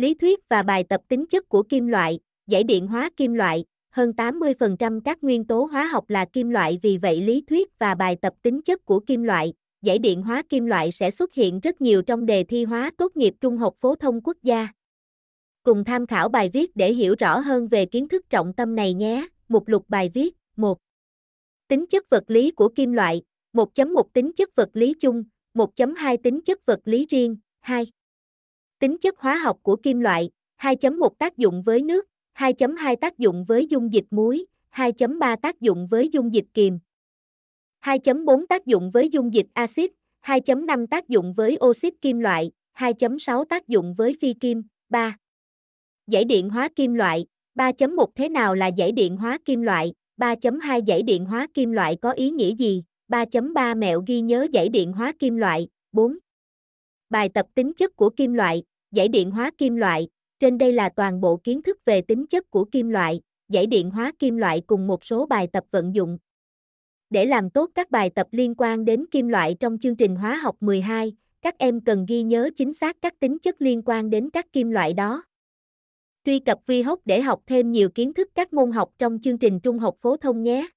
Lý thuyết và bài tập tính chất của kim loại, giải điện hóa kim loại, hơn 80% các nguyên tố hóa học là kim loại vì vậy lý thuyết và bài tập tính chất của kim loại, giải điện hóa kim loại sẽ xuất hiện rất nhiều trong đề thi hóa tốt nghiệp trung học phổ thông quốc gia. Cùng tham khảo bài viết để hiểu rõ hơn về kiến thức trọng tâm này nhé. Mục lục bài viết 1. Tính chất vật lý của kim loại 1.1 Tính chất vật lý chung 1.2 Tính chất vật lý riêng 2. Tính chất hóa học của kim loại 2.1 Tác dụng với nước 2.2 Tác dụng với dung dịch muối 2.3 Tác dụng với dung dịch kiềm 2.4 Tác dụng với dung dịch axit 2.5 Tác dụng với oxit kim loại 2.6 Tác dụng với phi kim 3. Giải điện hóa kim loại 3.1 Thế nào là giải điện hóa kim loại? 3.2 Giải điện hóa kim loại có ý nghĩa gì? 3.3 Mẹo ghi nhớ giải điện hóa kim loại 4. Bài tập tính chất của kim loại, giải điện hóa kim loại. Trên đây là toàn bộ kiến thức về tính chất của kim loại, giải điện hóa kim loại cùng một số bài tập vận dụng. Để làm tốt các bài tập liên quan đến kim loại trong chương trình hóa học 12, các em cần ghi nhớ chính xác các tính chất liên quan đến các kim loại đó. Truy cập VHOP để học thêm nhiều kiến thức các môn học trong chương trình trung học phổ thông nhé.